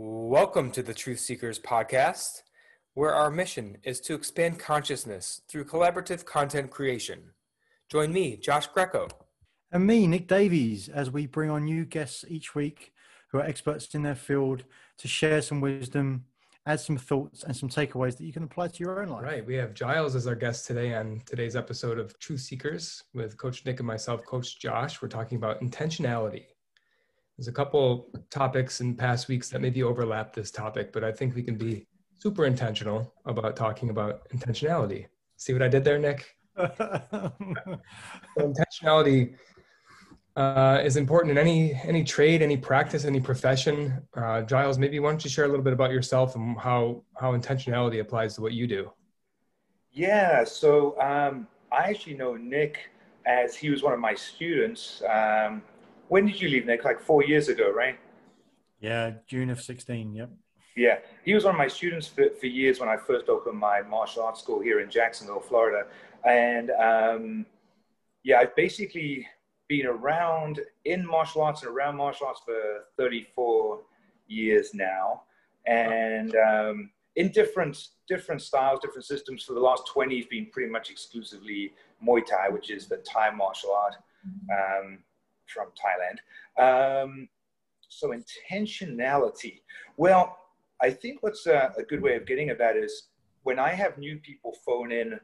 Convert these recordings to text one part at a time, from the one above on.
Welcome to the Truth Seekers podcast, where our mission is to expand consciousness through collaborative content creation. Join me, Josh Greco. And me, Nick Davies, as we bring on new guests each week who are experts in their field to share some wisdom, add some thoughts, and some takeaways that you can apply to your own life. Right. We have Giles as our guest today on today's episode of Truth Seekers with Coach Nick and myself, Coach Josh. We're talking about intentionality. There's a couple topics in past weeks that maybe overlap this topic, but I think we can be super intentional about talking about intentionality. See what I did there, Nick? so intentionality uh, is important in any any trade, any practice, any profession. Uh, Giles, maybe why don't you share a little bit about yourself and how how intentionality applies to what you do? Yeah, so um, I actually know Nick as he was one of my students. Um, when did you leave, Nick? Like four years ago, right? Yeah, June of 16, yep. Yeah, he was one of my students for, for years when I first opened my martial arts school here in Jacksonville, Florida. And um, yeah, I've basically been around in martial arts and around martial arts for 34 years now. And um, in different different styles, different systems. For the last 20, has been pretty much exclusively Muay Thai, which is the Thai martial art. Um, from Thailand. Um, so intentionality. Well, I think what's a, a, good way of getting that is when I have new people phone in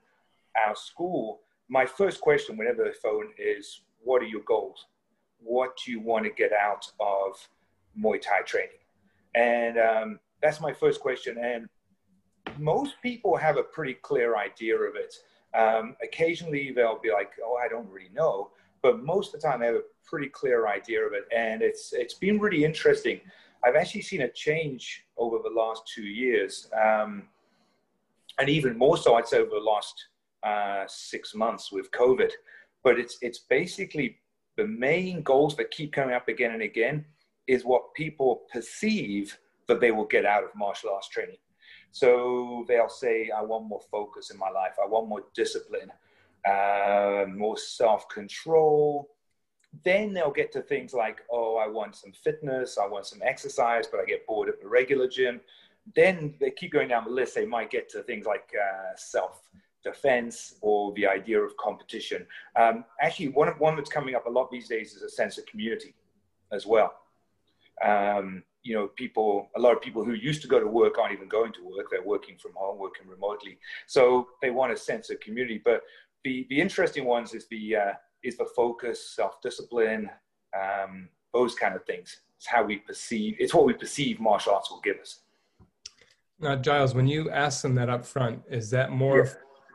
our school, my first question whenever they phone is, what are your goals? What do you want to get out of Muay Thai training? And um, that's my first question. And most people have a pretty clear idea of it. Um, occasionally they'll be like, oh, I don't really know but most of the time I have a pretty clear idea of it, and it's it's been really interesting. I've actually seen a change over the last two years, um, and even more so, I'd say over the last uh, six months with COVID. But it's it's basically the main goals that keep coming up again and again is what people perceive that they will get out of martial arts training. So they'll say, I want more focus in my life. I want more discipline uh, more self control. Then they'll get to things like, oh, I want some fitness, I want some exercise, but I get bored at the regular gym. Then they keep going down the list. They might get to things like uh, self defense or the idea of competition. Um, actually, one, one that's coming up a lot these days is a sense of community as well. Um, you know, people, a lot of people who used to go to work aren't even going to work. They're working from home, working remotely. So they want a sense of community. But the the interesting ones is the uh, is the focus, self discipline, um, those kind of things. It's how we perceive. It's what we perceive martial arts will give us. Now, Giles, when you ask them that up front, is that more yeah.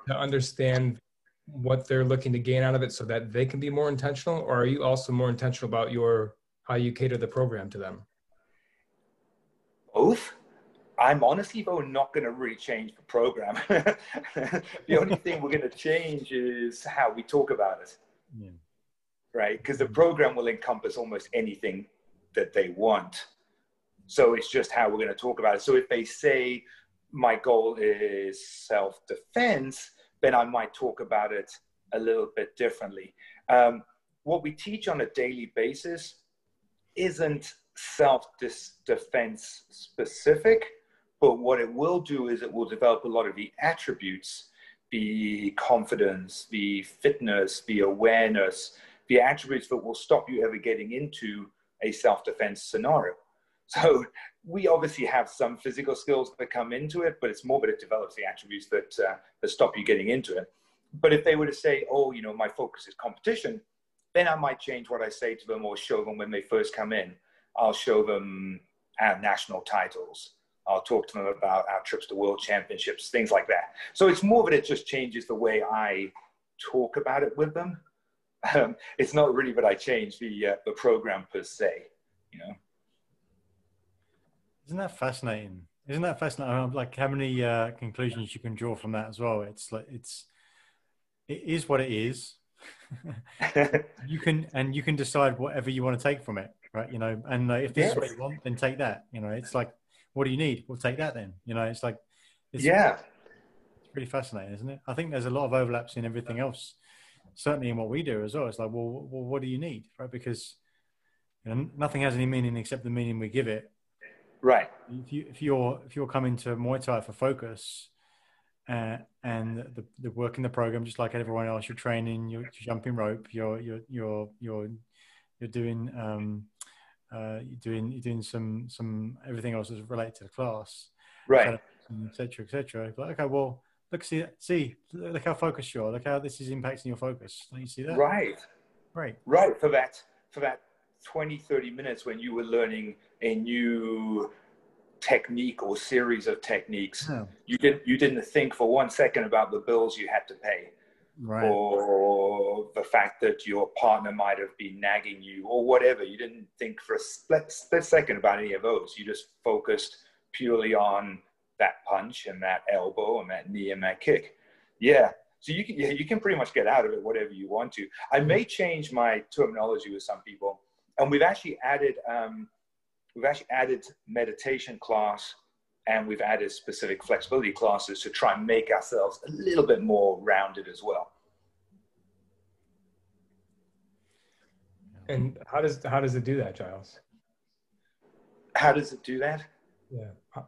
to understand what they're looking to gain out of it, so that they can be more intentional, or are you also more intentional about your how you cater the program to them? Both. I'm honestly though not going to really change the program. the only thing we're going to change is how we talk about it, yeah. right? Because the program will encompass almost anything that they want. So it's just how we're going to talk about it. So if they say my goal is self-defense, then I might talk about it a little bit differently. Um, what we teach on a daily basis isn't self-defense specific but what it will do is it will develop a lot of the attributes, the confidence, the fitness, the awareness, the attributes that will stop you ever getting into a self-defense scenario. So we obviously have some physical skills that come into it, but it's more that it develops the attributes that uh, that stop you getting into it. But if they were to say, "Oh, you know, my focus is competition," then I might change what I say to them or show them when they first come in. I'll show them our national titles. I'll talk to them about our trips to world championships, things like that. So it's more that it just changes the way I talk about it with them. Um, it's not really that I change the uh, the program per se, you know. Isn't that fascinating? Isn't that fascinating? Like how many uh, conclusions you can draw from that as well. It's like it's it is what it is. you can and you can decide whatever you want to take from it, right? You know, and uh, if this yes. is what you want, then take that. You know, it's like what do you need? We'll take that then. You know, it's like, it's, yeah, it's pretty fascinating, isn't it? I think there's a lot of overlaps in everything else, certainly in what we do as well. It's like, well, well what do you need, right? Because you know, nothing has any meaning except the meaning we give it. Right. If you if you're if you're coming to Muay Thai for focus, uh, and the, the work in the program, just like everyone else, you're training, you're, jumping rope, you're you're you're you're you're doing um, uh, you're doing you're doing some some everything else is related to the class, right, etc. etc. But okay, well, look see see look how focused you are. Look how this is impacting your focus. Don't you see that? Right. Right. Right. For that for that 20, 30 minutes when you were learning a new technique or series of techniques, yeah. you didn't you didn't think for one second about the bills you had to pay. Right. Or the fact that your partner might have been nagging you or whatever. You didn't think for a split, split second about any of those. You just focused purely on that punch and that elbow and that knee and that kick. Yeah. So you can yeah, you can pretty much get out of it whatever you want to. I may change my terminology with some people, and we've actually added um, we've actually added meditation class and we've added specific flexibility classes to try and make ourselves a little bit more rounded as well. And how does how does it do that, Giles? How does it do that? Yeah,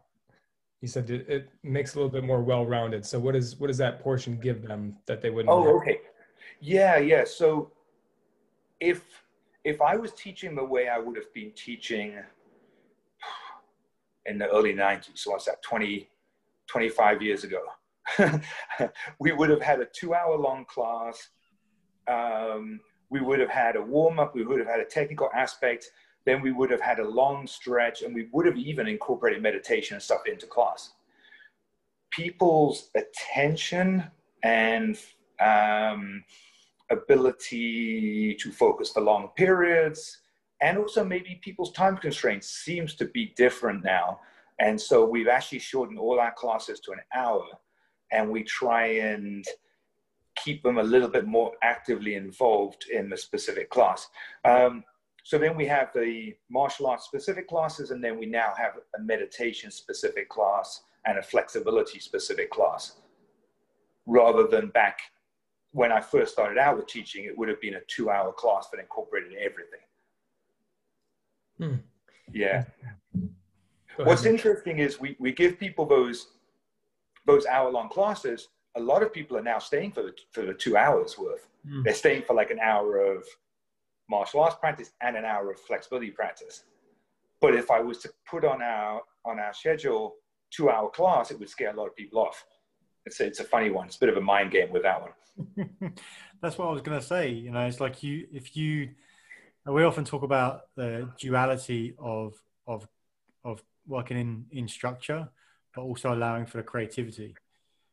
you said it, it makes a little bit more well-rounded. So what is what does that portion give them that they wouldn't? Oh, have? okay. Yeah, yeah. So if if I was teaching the way I would have been teaching in the early 90s, so what's that, 20, 25 years ago, we would have had a two hour long class. Um, we would have had a warm up, we would have had a technical aspect, then we would have had a long stretch, and we would have even incorporated meditation and stuff into class. People's attention and um, ability to focus for long periods, and also maybe people's time constraints seems to be different now. And so we've actually shortened all our classes to an hour, and we try and keep them a little bit more actively involved in the specific class. Um, so then we have the martial arts specific classes, and then we now have a meditation specific class and a flexibility specific class, rather than back when I first started out with teaching, it would have been a two hour class that incorporated everything. Hmm. Yeah. What's interesting is we, we give people those those hour long classes. A lot of people are now staying for the, for the two hours worth. Hmm. They're staying for like an hour of martial arts practice and an hour of flexibility practice. But if I was to put on our on our schedule two hour class, it would scare a lot of people off. It's a, it's a funny one. It's a bit of a mind game with that one. That's what I was going to say. You know, it's like you if you we often talk about the duality of of of working in in structure, but also allowing for the creativity.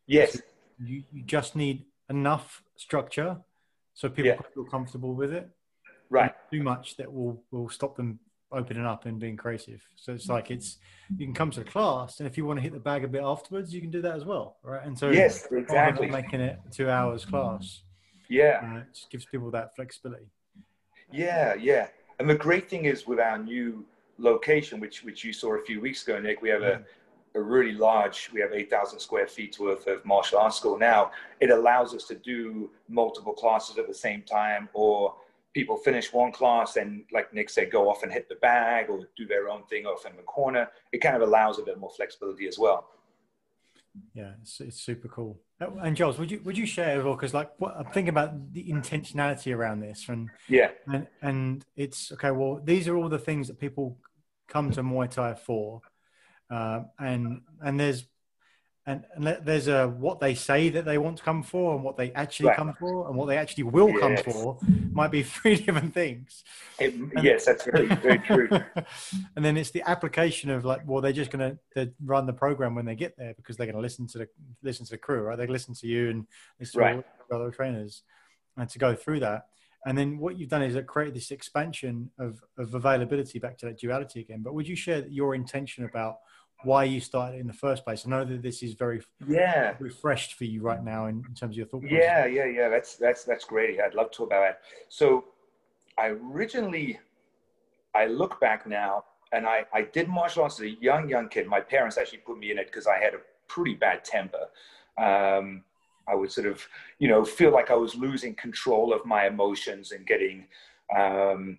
Yes, so you you just need enough structure so people yeah. feel comfortable with it. Right. Too much that will will stop them opening up and being creative. So it's like it's you can come to the class, and if you want to hit the bag a bit afterwards, you can do that as well, right? And so yes, exactly, making it two hours class. Yeah, uh, it just gives people that flexibility. Yeah, yeah. And the great thing is with our new location, which which you saw a few weeks ago, Nick, we have a mm. a really large, we have 8,000 square feet worth of martial arts school now. It allows us to do multiple classes at the same time, or people finish one class and, like Nick said, go off and hit the bag or do their own thing off in the corner. It kind of allows a bit more flexibility as well. Yeah, it's, it's super cool. Oh, and Giles, would you would you share as well? Because like, what, I'm thinking about the intentionality around this, and yeah, and and it's okay. Well, these are all the things that people come to Muay Thai for, uh, and and there's and, and there's a what they say that they want to come for and what they actually right. come for and what they actually will yes. come for might be three different things it, yes that's very, very true and then it's the application of like well they're just going to run the program when they get there because they're going to listen to the listen to the crew right they listen to you and listen right. to other trainers and to go through that and then what you've done is create this expansion of, of availability back to that duality again but would you share your intention about why you started in the first place. I know that this is very yeah refreshed for you right now in, in terms of your thought. Process. Yeah, yeah, yeah. That's that's that's great. I'd love to talk about that. So I originally, I look back now, and I I did martial arts as a young young kid. My parents actually put me in it because I had a pretty bad temper. Um, I would sort of, you know, feel like I was losing control of my emotions and getting um,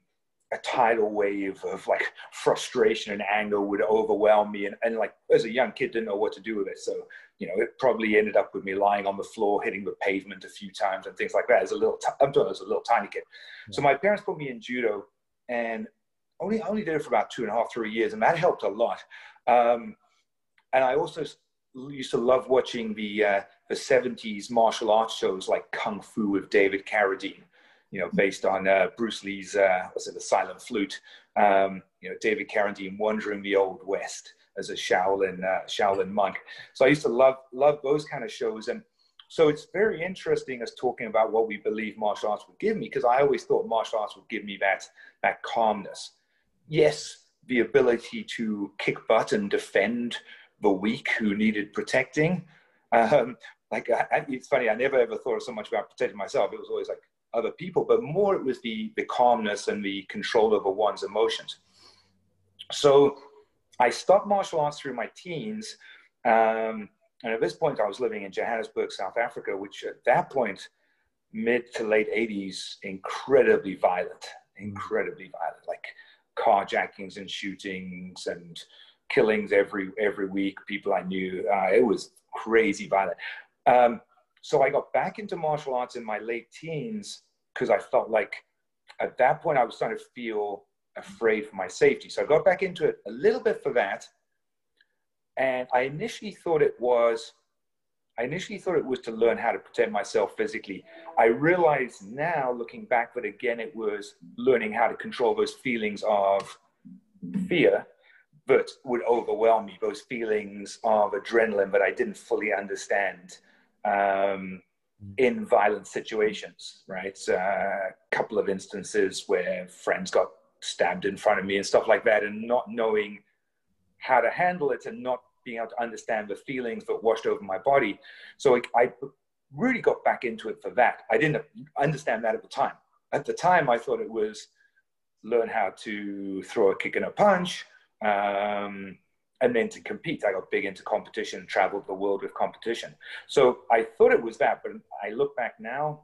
a tidal wave of like frustration and anger would overwhelm me and, and like as a young kid didn't know what to do with it. So you know it probably ended up with me lying on the floor hitting the pavement a few times and things like that as a little t- i'm talking as a little tiny kid. Yeah. so my parents put me in judo and only I only did it for about two and a half three years and that helped a lot. Um, and i also used to love watching the uh, the 70s martial arts shows like kung fu with david carradine you know, based on uh, Bruce Lee's, uh, was it the Silent Flute? Um, you know, David Carradine wandering the Old West as a Shaolin uh, Shaolin monk. So I used to love love those kind of shows, and so it's very interesting us talking about what we believe martial arts would give me because I always thought martial arts would give me that that calmness. Yes, the ability to kick butt and defend the weak who needed protecting. Um, like I, it's funny, I never ever thought so much about protecting myself. It was always like other people, but more it was the, the calmness and the control over one's emotions. So I stopped martial arts through my teens. Um, and at this point, I was living in Johannesburg, South Africa, which at that point, mid to late 80s, incredibly violent, incredibly violent, like carjackings and shootings and killings every every week. People I knew, uh, it was crazy violent. Um, so I got back into martial arts in my late teens because I felt like at that point I was starting to feel afraid for my safety. So I got back into it a little bit for that. And I initially thought it was, I initially thought it was to learn how to protect myself physically. I realize now, looking back, that again, it was learning how to control those feelings of fear that would overwhelm me, those feelings of adrenaline that I didn't fully understand um, in violent situations, right? Uh, a couple of instances where friends got stabbed in front of me and stuff like that, and not knowing how to handle it and not being able to understand the feelings that washed over my body. So I, I really got back into it for that. I didn't understand that at the time. At the time, I thought it was learn how to throw a kick and a punch, um, and then to compete. I got big into competition, traveled the world with competition. So I thought it was that, but I look back now,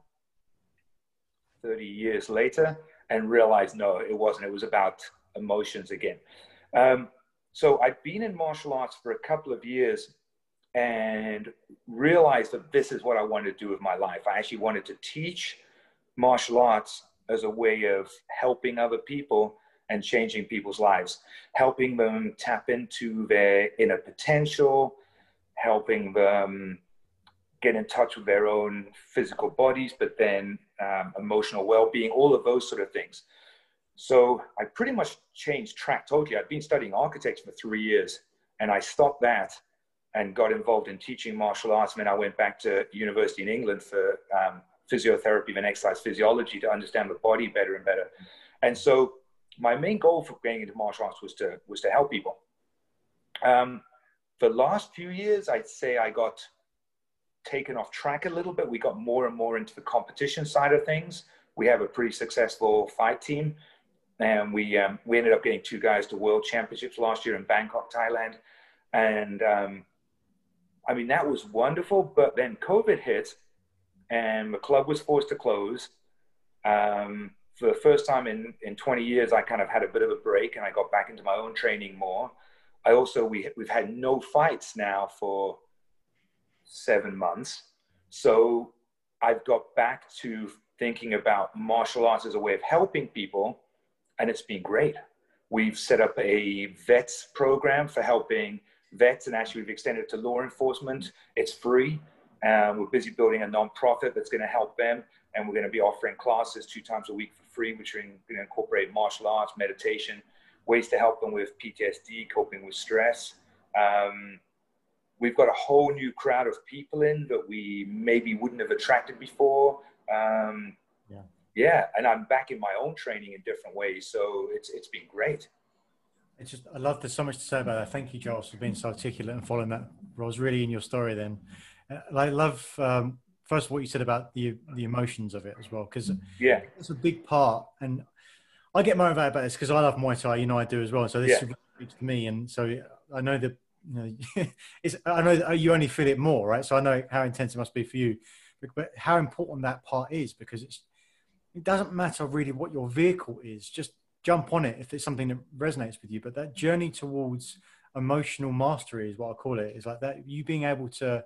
30 years later, and realize no, it wasn't. It was about emotions again. Um, so I've been in martial arts for a couple of years and realized that this is what I wanted to do with my life. I actually wanted to teach martial arts as a way of helping other people and changing people's lives, helping them tap into their inner potential, helping them get in touch with their own physical bodies, but then um, emotional well being, all of those sort of things. So I pretty much changed track totally. I'd been studying architecture for three years and I stopped that and got involved in teaching martial arts. And then I went back to university in England for um, physiotherapy and exercise physiology to understand the body better and better. And so my main goal for getting into martial arts was to was to help people. Um, the last few years, I'd say I got taken off track a little bit. We got more and more into the competition side of things. We have a pretty successful fight team, and we um, we ended up getting two guys to world championships last year in Bangkok, Thailand, and um, I mean that was wonderful. But then COVID hit, and the club was forced to close. Um, for the first time in, in 20 years, I kind of had a bit of a break and I got back into my own training more. I also, we, we've had no fights now for seven months. So I've got back to thinking about martial arts as a way of helping people, and it's been great. We've set up a vets program for helping vets, and actually we've extended it to law enforcement. It's free. Um, we're busy building a nonprofit that's going to help them, and we're going to be offering classes two times a week for free, which are going to incorporate martial arts, meditation, ways to help them with PTSD, coping with stress. Um, we've got a whole new crowd of people in that we maybe wouldn't have attracted before. Um, yeah. yeah, and I'm back in my own training in different ways, so it's it's been great. It's just I love. There's so much to say about that. Thank you, Giles, for being so articulate and following that. I was really in your story then. Uh, I love um, first of what you said about the the emotions of it as well because mm. yeah it's a big part and i get motivated about this because i love muay thai you know i do as well so this yeah. is to me and so i know that you know it's i know that you only feel it more right so i know how intense it must be for you but, but how important that part is because it's it doesn't matter really what your vehicle is just jump on it if it's something that resonates with you. But that journey towards emotional mastery is what I call it. it. Is like that you being able to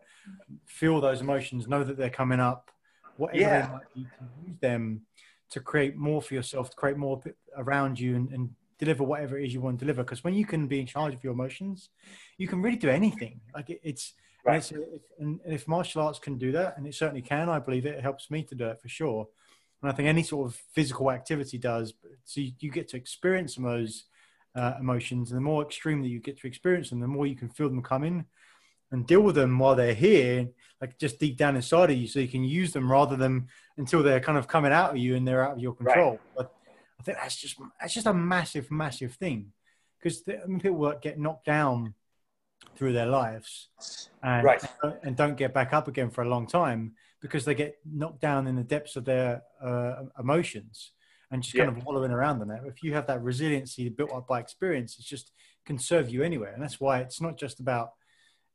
feel those emotions, know that they're coming up, whatever Yeah. might be, to use them to create more for yourself, to create more around you, and, and deliver whatever it is you want to deliver. Because when you can be in charge of your emotions, you can really do anything. Like it, it's, and, Right. it's if, and if martial arts can do that, and it certainly can, I believe it, it helps me to do it for sure. And I think any sort of physical activity does. So you, you get to experience some of those uh, emotions, and the more extreme that you get to experience them, the more you can feel them coming and deal with them while they're here, like just deep down inside of you, so you can use them rather than until they're kind of coming out of you and they're out of your control. But I think that's just that's just a massive, massive thing because I mean, people get knocked down through their lives and, Right. and don't get back up again for a long time because they get knocked down in the depths of their uh, emotions and just kind of wallowing around in that. If you have that resiliency built up by experience, it's just can serve you anywhere, and that's why it's not just about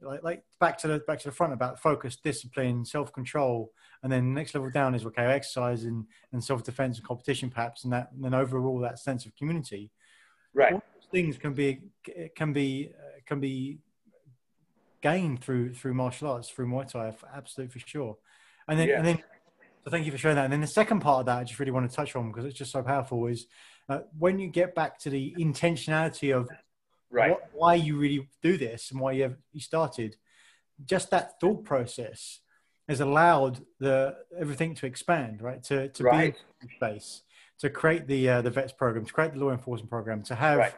like, like back to the back to the front about focus, discipline, self control, and then the next level down is okay, exercise and, and self defense and competition, perhaps, and that and then overall that sense of community. Right. All those things can be can be uh, can be gained through through martial arts, through Muay Thai, for absolute for sure. And then Yeah. and then so thank you for sharing that. And then the second part of that I just really want to touch on because it's just so powerful is uh, when you get back to the intentionality of Right. what, why you really do this and why you have, you started, just that thought process has allowed the everything to expand, right? To to Right. be in space, to create the uh, the vets program, to create the law enforcement program, to have Right.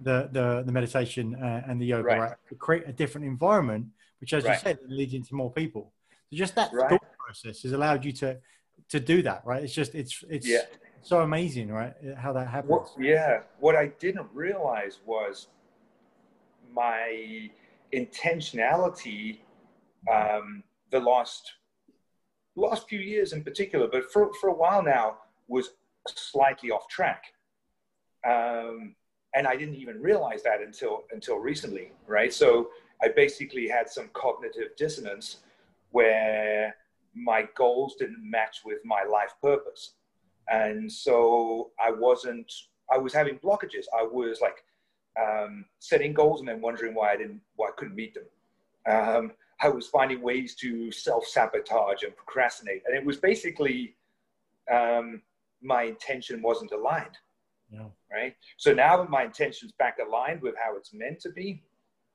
the, the the meditation uh, and the yoga, Right. right. To create a different environment, which, as you said, leads into more people. Just that Right. thought process has allowed you to to do that, right? It's just it's it's Yeah. so amazing, right? How that happens. What, yeah. What I didn't realize was my intentionality um, the last last few years in particular, but for, for a while now was slightly off track. Um, and I didn't even realize that until until recently, right? So I basically had some cognitive dissonance where my goals didn't match with my life purpose. And so I wasn't, I was having blockages. I was like um, setting goals and then wondering why I didn't, why I couldn't meet them. Um, I was finding ways to self sabotage and procrastinate. And it was basically um, my intention wasn't aligned, Yeah. right? So now that my intention's back aligned with how it's meant to be,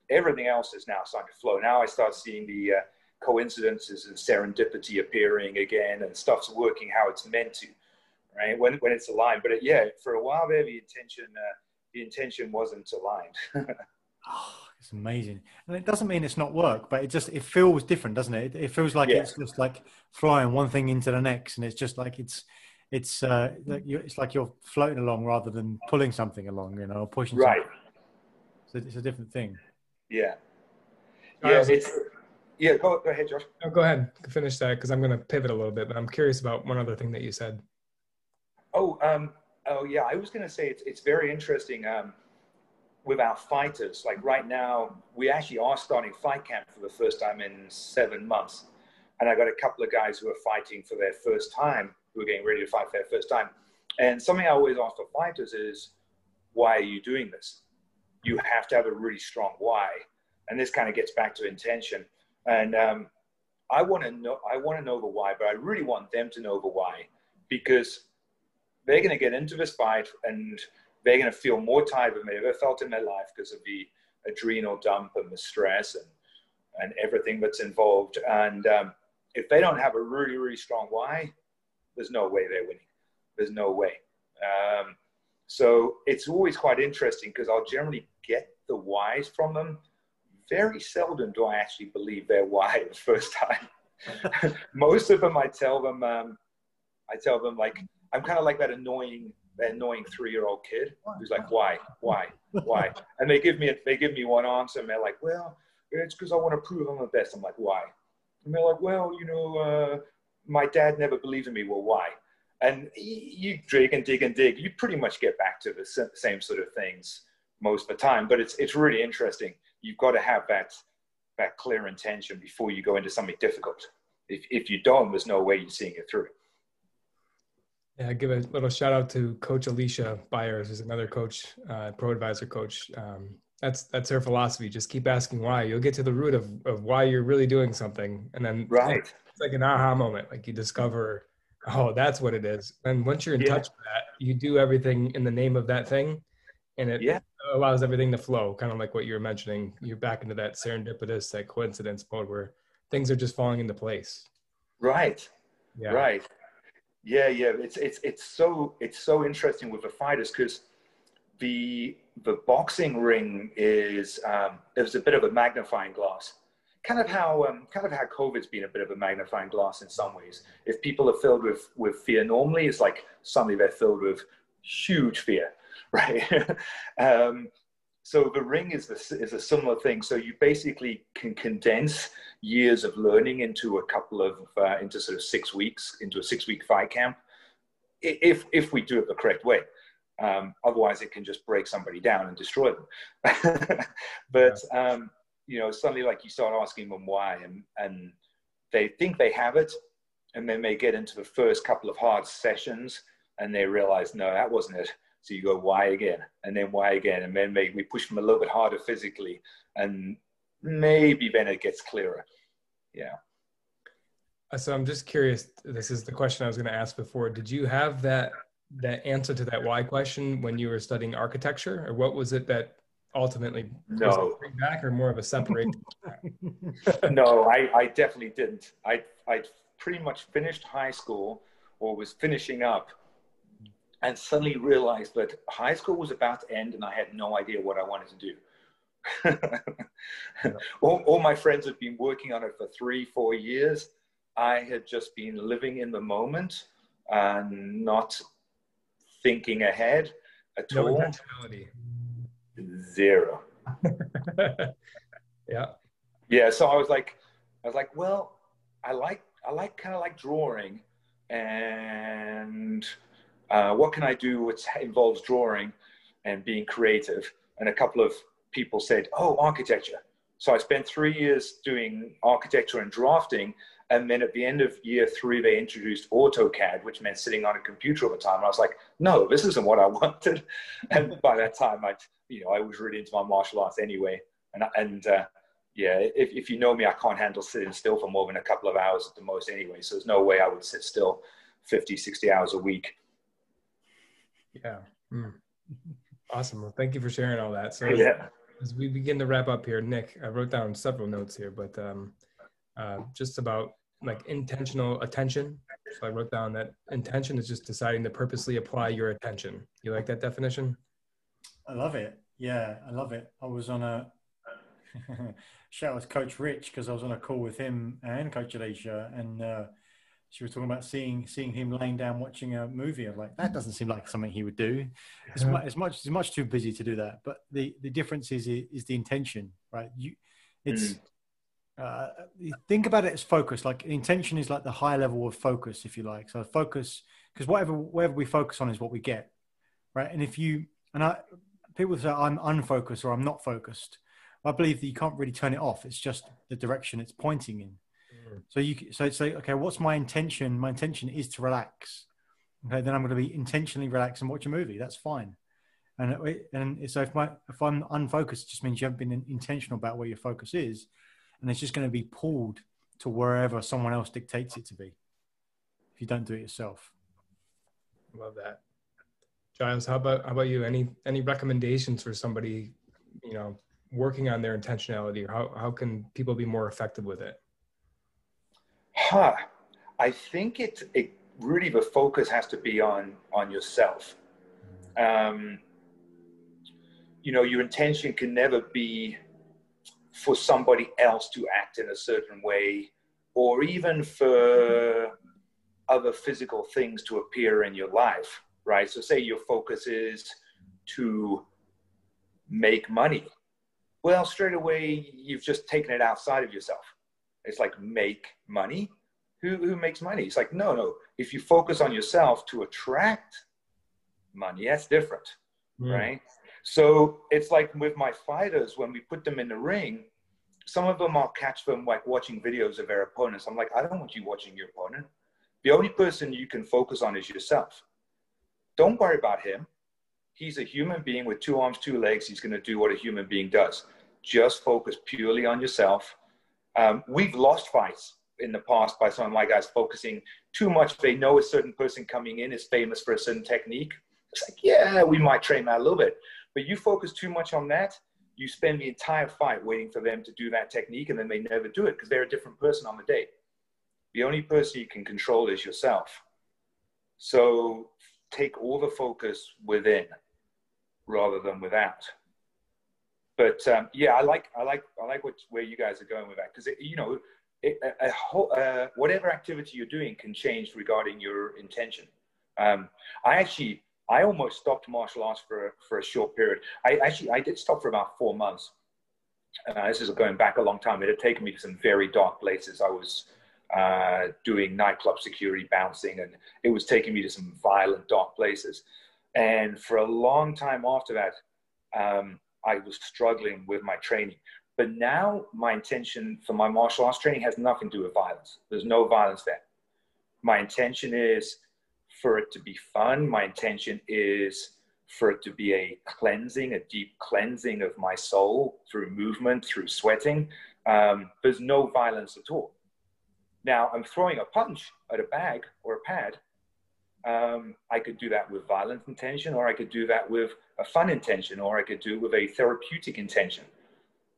everything else is now starting to flow. Now I start seeing the uh, coincidences and serendipity appearing again and stuff's working how it's meant to, right? When, when it's aligned. But yeah, for a while there, the intention, uh, the intention wasn't aligned. Oh, it's amazing, and it doesn't mean it's not work, but it just it feels different, doesn't it? It, it feels like Yeah. it's just like flying one thing into the next, and it's just like it's it's uh, like you it's like you're floating along rather than pulling something along, you know, or pushing. right. Something. So it's a different thing. Yeah. Yeah. It's, yeah. Go, go ahead, Josh. Oh, go ahead, finish that because I'm going to pivot a little bit. But I'm curious about one other thing that you said. Oh, um, oh yeah. I was going to say it's, it's very interesting um, with our fighters. Like right now, we actually are starting fight camp for the first time in seven months. And I got a couple of guys who are fighting for their first time, who are getting ready to fight for their first time. And something I always ask for fighters is, why are you doing this? You have to have a really strong why. And this kind of gets back to intention. And um, I want to know, I want to know the why, but I really want them to know the why because they're going to get into this fight and they're going to feel more tired than they've ever felt in their life because of the adrenal dump and the stress and, and everything that's involved. And um, if they don't have a really, really strong why, there's no way they're winning. There's no way. Um, so it's always quite interesting because I'll generally get the whys from them. Very seldom do I actually believe their why the first time. Most of them, I tell them, um, I tell them like I'm kind of like that annoying, that annoying three-year-old kid who's like, why, why, why? And they give me, they give me one answer, and they're like, well, it's because I want to prove I'm the best. I'm like, why? And they're like, well, you know, uh, my dad never believed in me. Well, why? And you dig and dig and dig. You pretty much get back to the same sort of things most of the time. But it's it's really interesting. You've got to have that that clear intention before you go into something difficult. If if you don't, there's no way you're seeing it through. Yeah, give a little shout out to Coach Alicia Byers, who's another coach, uh, pro advisor coach. Um, that's that's her philosophy. Just keep asking why. You'll get to the root of, of why you're really doing something, and then right, it's like an aha moment. Like you discover, oh, that's what it is. And once you're in yeah. touch with that, you do everything in the name of that thing, and it yeah. Allows everything to flow. Kind of like what you were mentioning. You're back into that serendipitous, that coincidence mode where things are just falling into place. Right. Yeah. Right. Yeah, yeah. It's it's it's so it's so interesting with the fighters because the the boxing ring is um, there's a bit of a magnifying glass. Kind of how um, kind of how COVID's been a bit of a magnifying glass in some ways. If people are filled with with fear normally, it's like suddenly they're filled with huge fear, right? um, so the ring is this is a similar thing. So you basically can condense years of learning into a couple of uh, into sort of six weeks into a six week fight camp, if if we do it the correct way. Um, otherwise, it can just break somebody down and destroy them. but um, you know, suddenly, like you start asking them why, and and they think they have it, and then they get into the first couple of hard sessions, and they realize, no, that wasn't it. So you go why again, and then why again, and then maybe we push them a little bit harder physically, and maybe then it gets clearer. Yeah. Uh, so I'm just curious. This is the question I was going to ask before. Did you have that that answer to that why question when you were studying architecture, or what was it that ultimately no bring back, or more of a separation? no, I, I definitely didn't. I I pretty much finished high school or was finishing up, and suddenly realized that high school was about to end, and I had no idea what I wanted to do. all, all my friends had been working on it for three, four years. I had just been living in the moment and not thinking ahead at no all. Intentionality. Zero. yeah. Yeah. So I was like, I was like, well, I like, I like kind of like drawing, and uh, what can I do which involves drawing and being creative? And a couple of people said, oh, architecture. So I spent three years doing architecture and drafting, and then at the end of year three, they introduced AutoCAD, which meant sitting on a computer all the time. And I was like, no, this isn't what I wanted. And by that time, I, you know, I was really into my martial arts anyway. And, and uh, yeah, if, if you know me, I can't handle sitting still for more than a couple of hours at the most anyway. So there's no way I would sit still 50, 60 hours a week. Yeah. Mm. Awesome. Well, thank you for sharing all that. So yeah. as we begin to wrap up here, Nick, I wrote down several notes here, but um, uh, just about like intentional attention. So I wrote down that intention is just deciding to purposely apply your attention. You like that definition? I love it. Yeah, I love it. I was on a shout out to Coach Rich because I was on a call with him and Coach Alicia, and uh, she was talking about seeing seeing him laying down watching a movie. I'm like, that doesn't seem like something he would do. It's, much, it's much he's much too busy to do that. But the the difference is is the intention, right? You, it's. Mm uh, think about it as focus. Like intention is like the high level of focus, if you like. So focus, because whatever whatever we focus on is what we get, right? And if you and I, people say I'm unfocused or I'm not focused. I believe that you can't really turn it off. It's just the direction it's pointing in. So you so like okay, what's my intention? My intention is to relax. Okay, then I'm going to be intentionally relax and watch a movie. That's fine. And it, and so if my if I'm unfocused, it just means you haven't been intentional about where your focus is and it's just going to be pulled to wherever someone else dictates it to be if you don't do it yourself love that giles how about how about you any any recommendations for somebody you know working on their intentionality or how, how can people be more effective with it huh i think it it really the focus has to be on on yourself um you know your intention can never be for somebody else to act in a certain way, or even for other physical things to appear in your life, right? So, say your focus is to make money. Well, straight away, you've just taken it outside of yourself. It's like, make money? Who, who makes money? It's like, no, no. If you focus on yourself to attract money, that's different, mm. right? So it's like with my fighters, when we put them in the ring, some of them I'll catch them like watching videos of their opponents. I'm like, I don't want you watching your opponent. The only person you can focus on is yourself. don't worry about him. He's a human being with two arms, two legs. He's going to do what a human being does. Just focus purely on yourself. Um, we've lost fights in the past by some of my guys focusing too much. They know a certain person coming in is famous for a certain technique. It's like, yeah, we might train that a little bit. But you focus too much on that, you spend the entire fight waiting for them to do that technique and then they never do it because they're a different person on the day. The only person you can control is yourself. So take all the focus within rather than without. But um, yeah, I like I like I like what, where you guys are going with that because you know it, a, a whole, uh, whatever activity you're doing can change regarding your intention. Um, I actually I almost stopped martial arts for for a short period. I actually I did stop for about four months. Uh, this is going back a long time. It had taken me to some very dark places. I was uh, doing nightclub security, bouncing, and it was taking me to some violent, dark places. And for a long time after that, um, I was struggling with my training. But now my intention for my martial arts training has nothing to do with violence. There's no violence there. My intention is for it to be fun. My intention is for it to be a cleansing, a deep cleansing of my soul through movement, through sweating. Um, there's no violence at all. Now I'm throwing a punch at a bag or a pad. Um, I could do that with violent intention, or I could do that with a fun intention, or I could do with a therapeutic intention.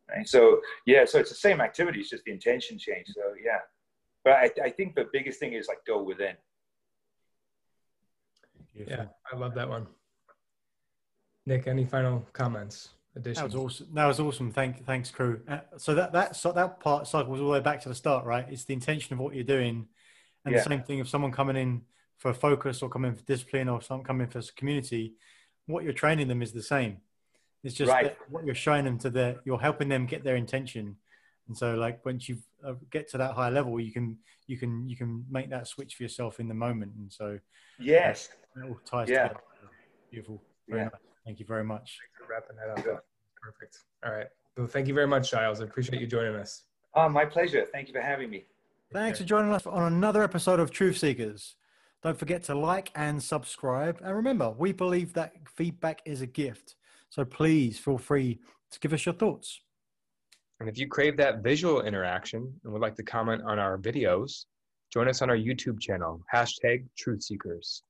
Right? So yeah, so it's the same activity, it's just the intention change. So yeah, but I, I think the biggest thing is like go within. Yeah, I love that one. Nick, any final comments? That was awesome. That was awesome. Thank, thanks, crew. Uh, so that that so that part cycles all the way back to the start, right? It's the intention of what you're doing, and yeah. the same thing if someone coming in for focus or coming for discipline or some coming for community, what you're training them is the same. It's just right. what you're showing them to their, you're helping them get their intention, and so like once you uh, get to that higher level, you can you can you can make that switch for yourself in the moment, and so yes, it all ties yeah. together. Beautiful. Very yeah. Nice. Thank you very much. For wrapping that up. Perfect. All right. Well, thank you very much, Giles. I appreciate you joining us. Oh, my pleasure. Thank you for having me. Thanks for joining us on another episode of Truth Seekers. Don't forget to like and subscribe. And remember, we believe that feedback is a gift. So please feel free to give us your thoughts. And if you crave that visual interaction and would like to comment on our videos, join us on our YouTube channel, hashtag Truth Seekers.